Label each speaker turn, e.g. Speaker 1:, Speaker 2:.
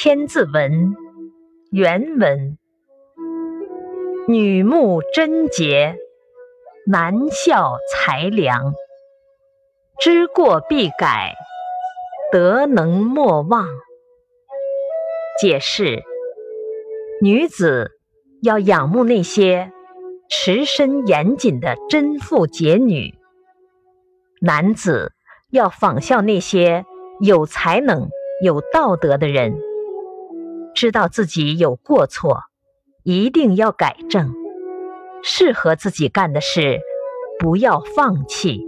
Speaker 1: 千字文》原文：女慕贞洁，男效才良。知过必改，德能莫忘。解释：女子要仰慕那些持身严谨的贞妇节女，男子要仿效那些有才能、有道德的人。知道自己有过错，一定要改正；适合自己干的事，不要放弃。